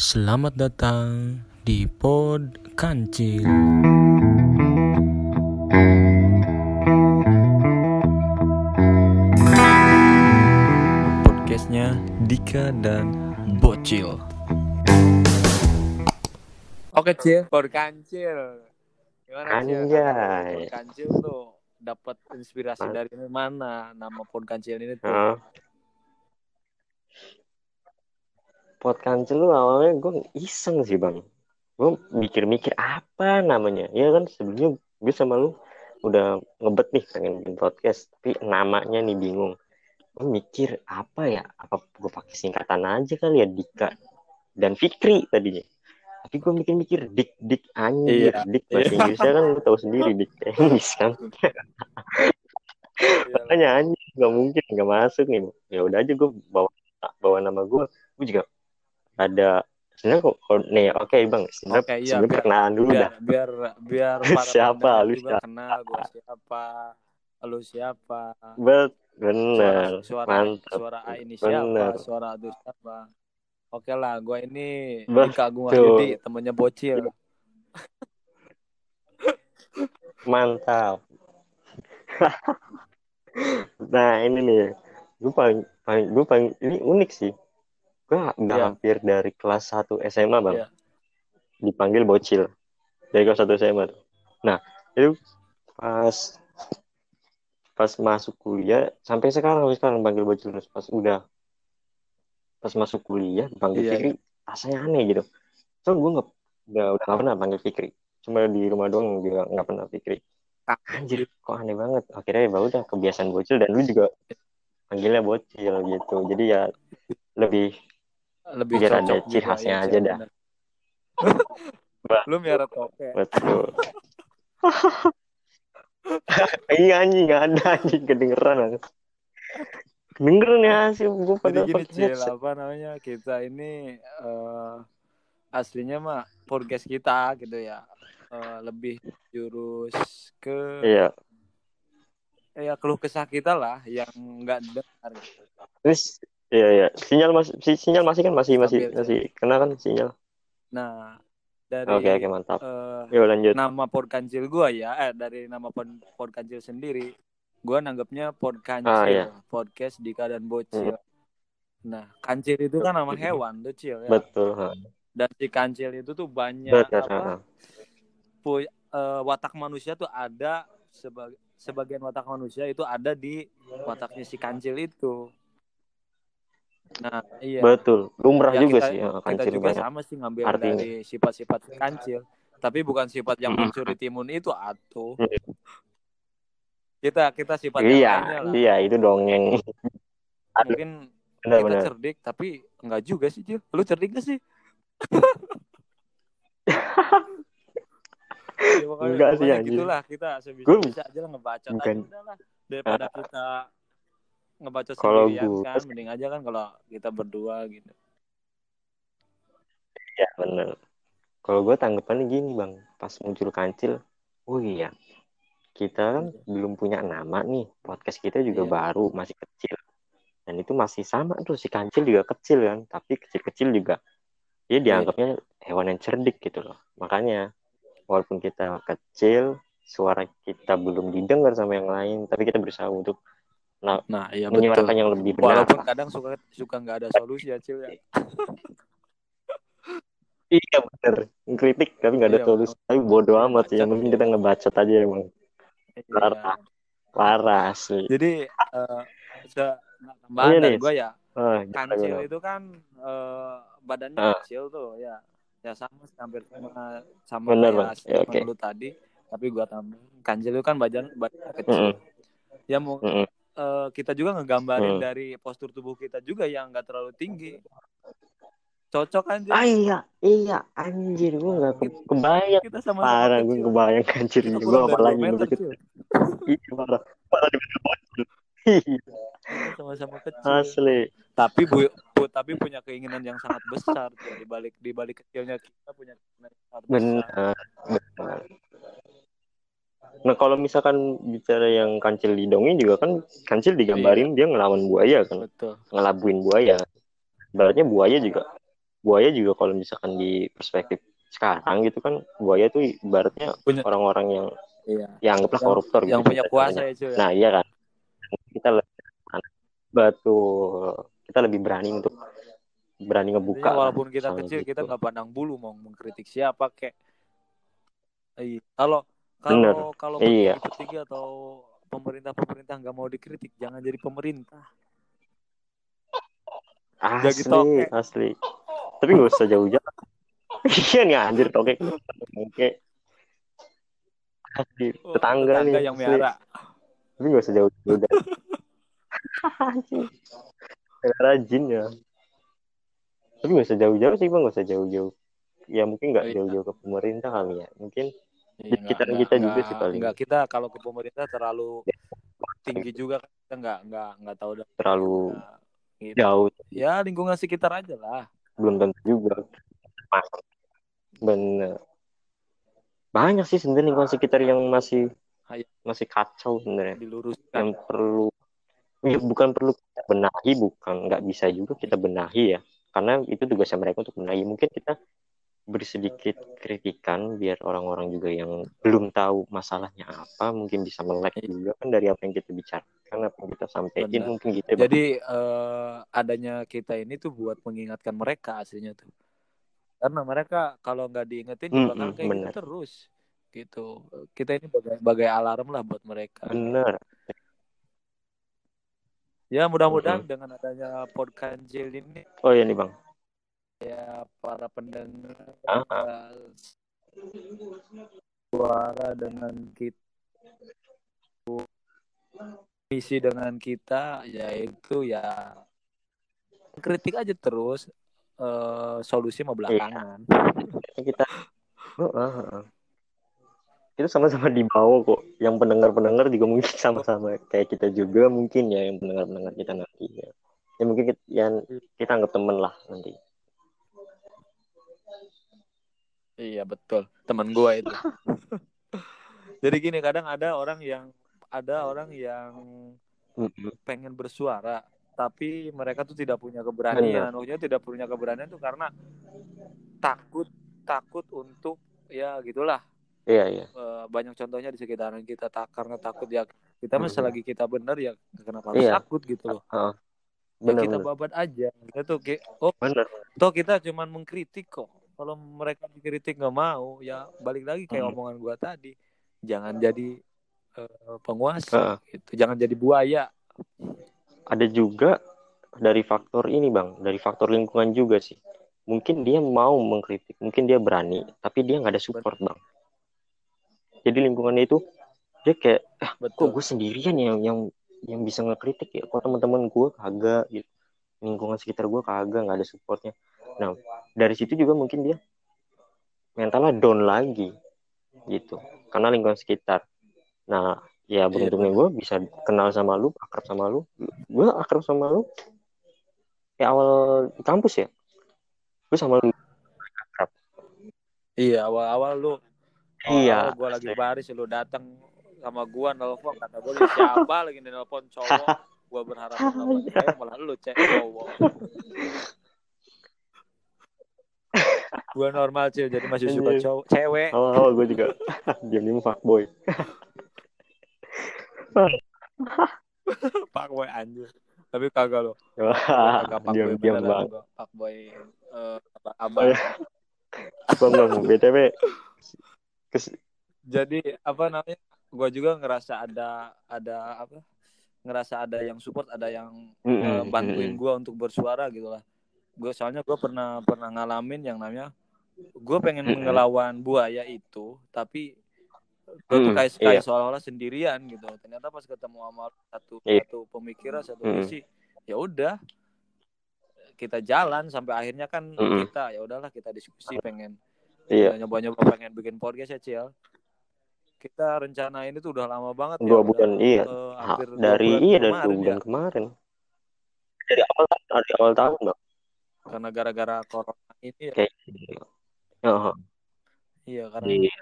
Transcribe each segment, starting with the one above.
Selamat datang di Pod Kancil. Podcastnya Dika dan Bocil. Oke Cil, Kancil. Gimana Cil? Anjay. Kancil tuh dapat inspirasi dari mana nama Kancil ini tuh? Heeh. Pot kancil lu awalnya gue iseng sih bang. Gue mikir-mikir apa namanya. Ya kan sebelumnya gue sama lu udah ngebet nih pengen bikin podcast. Tapi namanya nih bingung. Gue mikir apa ya? Apa gue pakai singkatan aja kali ya Dika dan Fikri tadinya. Tapi gue mikir-mikir dik dik anjir Iya. dik bahasa Inggrisnya kan lu tahu sendiri dik Inggris kan. Makanya anjir nggak mungkin nggak masuk nih. Ya udah aja gue bawa bawa nama gue. Gue juga ada sebenarnya kok nih oke bang sebenarnya Oke, iya, biar- perkenalan dulu biar dah biar biar para Siapa? Lu siapa? kenal gue siapa, lu siapa, bet suara bener suara mantap suara A ini siapa, Bener. suara A itu siapa. Oke lah, gue ini. Dika Agung temennya Bocil. mantap nah ini nih gue paling paling gue paling ini unik sih gue udah Iya. hampir dari kelas 1 SMA bang. Iya. dipanggil bocil. Dari kelas 1 SMA tuh. nah itu pas pas masuk kuliah sampai sekarang sampai sekarang panggil bocil terus. Pas udah pas masuk kuliah dipanggil Iya, Fikri. Rasanya aneh gitu. So gue nggak udah udah nggak pernah panggil Fikri. Cuma di rumah doang juga nggak pernah Fikri. Anjir. Kok aneh banget. Akhirnya ya udah kebiasaan bocil dan lu juga panggilnya bocil gitu. Jadi ya lebih Lebih Biar ada cocok ciri juga, khasnya aja dah. lu miara toke. betul. Iya anjing nggak ada anjing kedengeran kedengeran ya sih gue Jadi pada gini Cil, apa namanya kita ini eh, aslinya mah podcast kita gitu ya. Eh, lebih jurus ke iya. ya keluh kesah kita lah yang nggak dengar gitu. terus iya iya sinyal masih si, sinyal masih kan masih masih Stabil, masih kena kan sinyal Nah dari oke oke mantap eh, yuk lanjut nama podkancil gua ya eh dari nama pod podkancil sendiri gua nanggapnya podkancil Ah, iya. podcast Dika dan Bocil. Nah, kancil itu kan nama hewan tuh, Cil ya. betul ha. Dan si kancil itu tuh banyak betul apa ha. pu- eh, watak manusia tuh ada sebagai sebagian watak manusia itu ada di wataknya si kancil itu. Nah, iya. betul lumrah Ya, juga kita, sih ya, kita kancil juga banyak sama sih ngambil artinya. dari sifat-sifat si kancil, tapi bukan sifat yang Mm-mm. mencuri timun itu atuh. Mm. Kita kita sifat yang iya lainnya lah. iya itu dong yang Aduh, Mungkin benar kita cerdik tapi enggak juga sih, Cil. Lu cerdik gak sih? ya, Enggak sih, gitulah kita sebisa Gua- bisa aja lah ngebacot bukan. aja lah daripada kita ngebacot Kalau sendirian gua- kan mending aja kan kalau kita berdua gitu. Ya benar kalau gue tanggapannya gini bang. Pas muncul kancil oh iya kita kan belum punya nama nih. Podcast kita juga Iya. baru masih kecil. Dan itu masih sama tuh si kancil juga kecil kan. Tapi kecil-kecil juga. Dia Iya. dianggapnya hewan yang cerdik gitu loh. Makanya walaupun kita kecil suara kita belum didengar sama yang lain tapi kita berusaha untuk nah iya betul. menyuarakan yang lebih benar. Walaupun kadang suka suka nggak ada solusi ya Cil ya. Iya bener. Kritik tapi nggak ada Iya, solusi. tapi bodoh amat sih yang Bacot, penting iya. kita ngebacot aja emang. Iya. Parah. parah asli. Jadi eh nah, tambahan Iya dari gue ya. Ah, gimana, kancil itu kan eh, badannya Ah. kecil tuh ya. Ya sama sih, hampir sama sama Bener, kayak. Ya, oke. lu tadi tapi gua tambah kancil itu kan badan badannya kecil. Ya mau Mm-mm. Eh, kita juga ngegambarin Hmm. dari postur tubuh kita juga yang nggak terlalu tinggi. Cocok kan Cil? ah iya iya anjir gue nggak ke- kebayang. kita sama-sama parah gue kebayang kita gue apalagi iya parah. Parah di Iya, sama-sama kecil. Asli. Tapi bu, bu- tapi punya keinginan yang sangat besar Cil. di balik di balik kecilnya kita punya keinginan yang sangat besar. Benar benar nah kalau misalkan bicara yang kancil didongeng juga kan kancil digambarin dia ngelawan buaya kan betul ngelabuin buaya Ibaratnya buaya juga buaya juga kalau misalkan di perspektif sekarang gitu kan buaya tuh ibaratnya Punya- orang-orang yang Iya. yang anggaplah Yang- koruptor gitu Yang punya kuasa ya cuy. Nah iya kan, kita lebih betul, kita lebih berani untuk berani ngebuka. Lah, walaupun kita kecil kita gitu. nggak pandang bulu mau mengkritik siapa. Iya. Kalau. Kalau kalau Iya. petinggi-petinggi atau pemerintah-pemerintah nggak mau dikritik, jangan jadi pemerintah. Jadi Asli, tokek. asli. Tapi gak usah jauh-jauh. Iya nih anjir tokek. Oke. Asli, Oh, tetangga, nih. yang. Tapi gak usah jauh-jauh dari. Anjing. Merah jin ya. Tapi gak usah jauh-jauh sih bang, gak usah jauh-jauh. Ya mungkin gak Iya. jauh-jauh ke pemerintah kali ya. Mungkin Iya, Di sekitaran nggak- kita nggak- juga sih paling. nggak kita kalau ke pemerintah terlalu tinggi juga kita nggak nggak nggak tahu dah. terlalu Gitu. jauh. Ya lingkungan sekitar aja lah. Belum tentu juga. Mas. Bener. Banyak sih sebenarnya lingkungan sekitar yang masih masih kacau sebenarnya. diluruskan. yang perlu ya bukan perlu kita benahi bukan nggak bisa juga kita benahi ya karena itu tugasnya mereka untuk benahi mungkin kita beri sedikit kritikan biar orang-orang juga yang belum tahu masalahnya apa mungkin bisa melek Iya. juga kan dari apa yang kita bicarakan apa yang kita sampaikan Benar. mungkin gitu ya. Jadi eh, adanya kita ini tuh buat mengingatkan mereka aslinya tuh. Karena mereka kalau nggak diingetin Mm, bakal mm, kayak benar. gitu terus. Gitu. Kita ini bagai, bagai alarm lah buat mereka. bener Ya mudah-mudahan dengan adanya podcast ini oh iya nih bang ya para pendengar Ah, eh, suara dengan kita misi dengan kita yaitu ya kritik aja terus eh, solusi mau belakangan. Kita oh, ah, ah, ah. kita sama-sama di bawah kok. Yang pendengar-pendengar juga mungkin sama-sama kayak kita juga mungkin ya yang pendengar-pendengar kita nanti ya, ya mungkin kita, yang kita anggap temen lah nanti iya betul. Teman gua itu. Jadi gini kadang ada orang yang ada orang yang pengen bersuara tapi mereka tuh tidak punya keberanian. Maksudnya tidak punya keberanian tuh karena takut takut untuk ya gitulah. Iya iya. Eh, banyak contohnya di sekitaran kita tak karena takut ya kita mah Mhm. selagi kita benar ya kenapa harus Iya. takut gitu loh. Ah, ya bener kita bener. babat aja. Kayak oh bener. toh kita cuman mengkritik kok kalau mereka dikritik nggak mau ya balik lagi kayak Mhm. omongan gua tadi. Jangan jadi eh, penguasa Ah. gitu jangan jadi buaya. Ada juga dari faktor ini bang dari faktor lingkungan juga sih. Mungkin dia mau mengkritik mungkin dia berani tapi dia nggak ada support bang. Jadi lingkungannya itu dia kayak kok betul. gue sendirian yang yang yang bisa ngekritik ya? Kok teman-teman gue kagak gitu? Lingkungan sekitar gue kagak nggak ada supportnya nah dari situ juga mungkin dia mentalnya down lagi gitu. Karena lingkungan sekitar. Nah ya beruntungnya gue bisa kenal sama lu akrab sama lu. Gue akrab sama lu ya awal di kampus ya? Gue sama lu iya awal-awal lu. Iya, awal gue lagi baris lu datang sama gua nelfon kata gue siapa? Lagi nelfon cowok. Gua berharap nelfon cewek malah lu cek cowok gua normal cuy. Jadi masih suka cowok cewek. Awal-awal gue juga. Diam-diam fuckboy. Pak boy anjir. Tapi kagak lo kagak pak boy diam-diam beneran bang. gua. Pak boy eh, apa Oh, abang iya. bang bang btw kes- jadi apa namanya? Gua juga ngerasa ada ada apa? Ngerasa ada yang support ada yang Mm, eh, mm, bantuin gue untuk bersuara gitu lah gue soalnya gue pernah pernah ngalamin yang namanya gue pengen Mm-mm. ngelawan buaya itu tapi gue tuh Mm, kayak kayak iya. seolah-olah sendirian gitu ternyata pas ketemu sama satu Iya. satu pemikiran satu visi ya udah kita jalan sampai akhirnya kan Mm-mm. kita ya udahlah kita diskusi pengen iya ya, nyoba-nyoba pengen bikin podcast ya Ciel kita rencanain itu udah lama banget dua udah, bulan iya eh, Ha, hampir dari bulan iya dari kemarin dua ya. bulan kemarin dari awal dari awal tahun bang karena gara-gara corona ini ya. Kayak oh, iya karena iya.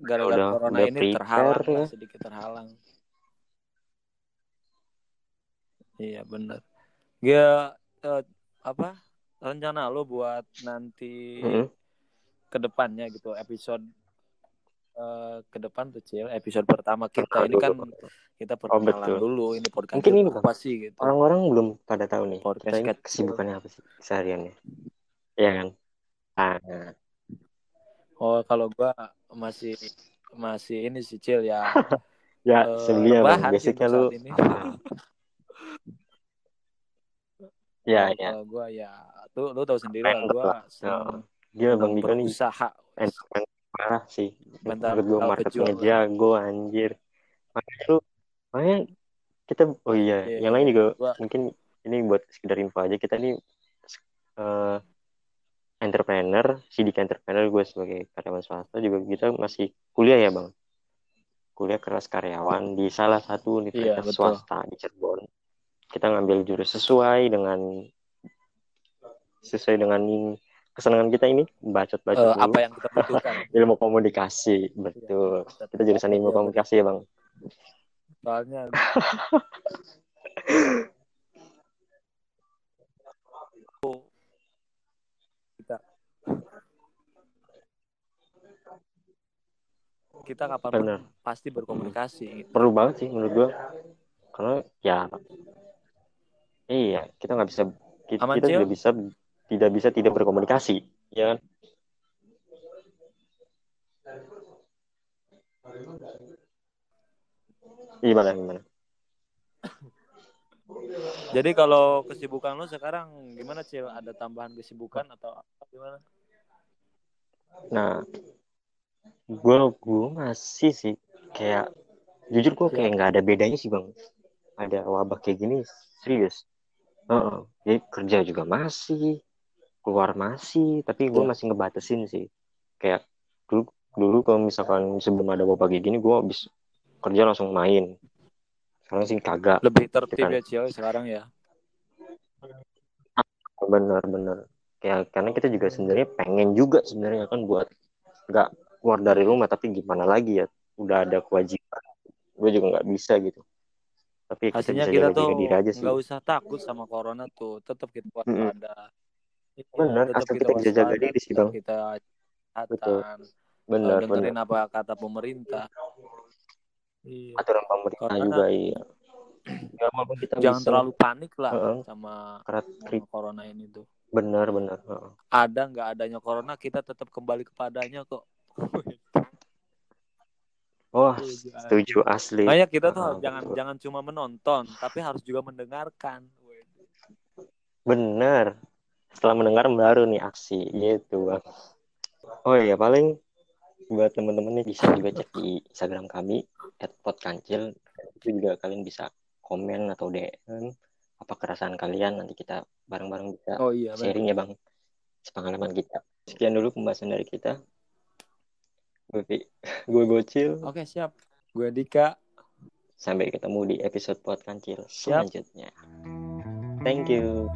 gara-gara udah- corona udah ini prepare terhalang lah. sedikit terhalang. Iya benar dia eh, apa rencana lo buat nanti Mm-mm. ke depannya gitu episode eh, ke depan tuh Cil episode pertama kita. Ini kan kita perkenalan betul. dulu ini podcast Mungkin ini, apa sih gitu? orang-orang belum pada tahu nih Podcast kita ini kesibukannya apa sih sehariannya Iya kan? Ah, oh kalau gua masih masih ini sih Cil ya. Ya Eh, sebelumnya bang basicnya lu. apa ya Kalau- ya. kalau gua ya tuh lu tahu sendiri lah gua lah. seneng gila bang Dika nih berusaha entrepreneur parah sih. Bentar, menurut marketingnya kejual. jago anjir. Makanya lu makanya kita oh iya Iya, yang lain juga gua- mungkin ini buat sekedar info aja kita nih eh, entrepreneur sidik entrepreneur gue sebagai karyawan swasta juga kita masih kuliah ya bang? Kuliah keras karyawan di salah satu universitas Iya, betul. swasta di Cirebon. Kita ngambil jurus sesuai dengan sesuai dengan kesenangan kita ini bacot-bacot Eh, dulu. apa yang kita butuhkan. Ilmu komunikasi betul. Kita jurusan ilmu Iya, komunikasi ya bang soalnya kita kita kapan Bener. pasti berkomunikasi gitu. perlu banget sih menurut gua karena ya iya kita nggak bisa kita, Aman, kita Cil? tidak bisa tidak bisa tidak berkomunikasi ya kan gimana gimana Jadi kalau kesibukan lu sekarang gimana Cil? Ada tambahan kesibukan atau apa gimana? nah gua gua masih sih kayak jujur gua kayak nggak ada bedanya sih bang ada wabah kayak gini serius Heeh. Jadi kerja juga masih keluar masih tapi gue Iya. masih ngebatasin sih kayak dulu dulu kalau misalkan sebelum ada wabah kayak gini gue habis kerja langsung main. Sekarang sih kagak. Lebih tertib Kan. ya Cil sekarang ya. bener-bener kayak karena kita juga sebenarnya pengen juga sebenarnya kan buat nggak keluar dari rumah tapi gimana lagi ya? Udah ada kewajiban. Gue juga nggak bisa gitu. Tapi kita Hasilnya kita jaga tuh jaga diri aja sih. nggak usah takut sama corona tuh, tetap kita waspada. Iya, Bener, tetap asal kita bisa jaga diri sih, Bang. Kita eh, dengerin bener. apa kata pemerintah. Iya. aturan pemerintah Corona- juga iya ya walaupun kita Jangan bisa terlalu panik lah Heeh. sama, sama corona ini tuh. bener bener heeh. Ada nggak adanya corona kita tetap kembali kepadanya kok. Wah, Setuju, setuju asli. Makanya kita tuh Ah, jangan betul. jangan cuma menonton, tapi harus juga mendengarkan. Bener. Setelah mendengar baru nih aksi gitu, Bang. Oh iya, paling buat temen-temen nih bisa juga cek di Instagram kami @podkancil. Itu juga kalian bisa komen atau DM apa keresahan kalian nanti kita bareng-bareng bisa Oh iya, sharing ya, Bang. Sepengalaman kita. Sekian dulu pembahasan dari kita. Gue gue bocil. Oke, siap. Gue Dika. Sampai ketemu di episode Podkancil Siap. selanjutnya. Thank you.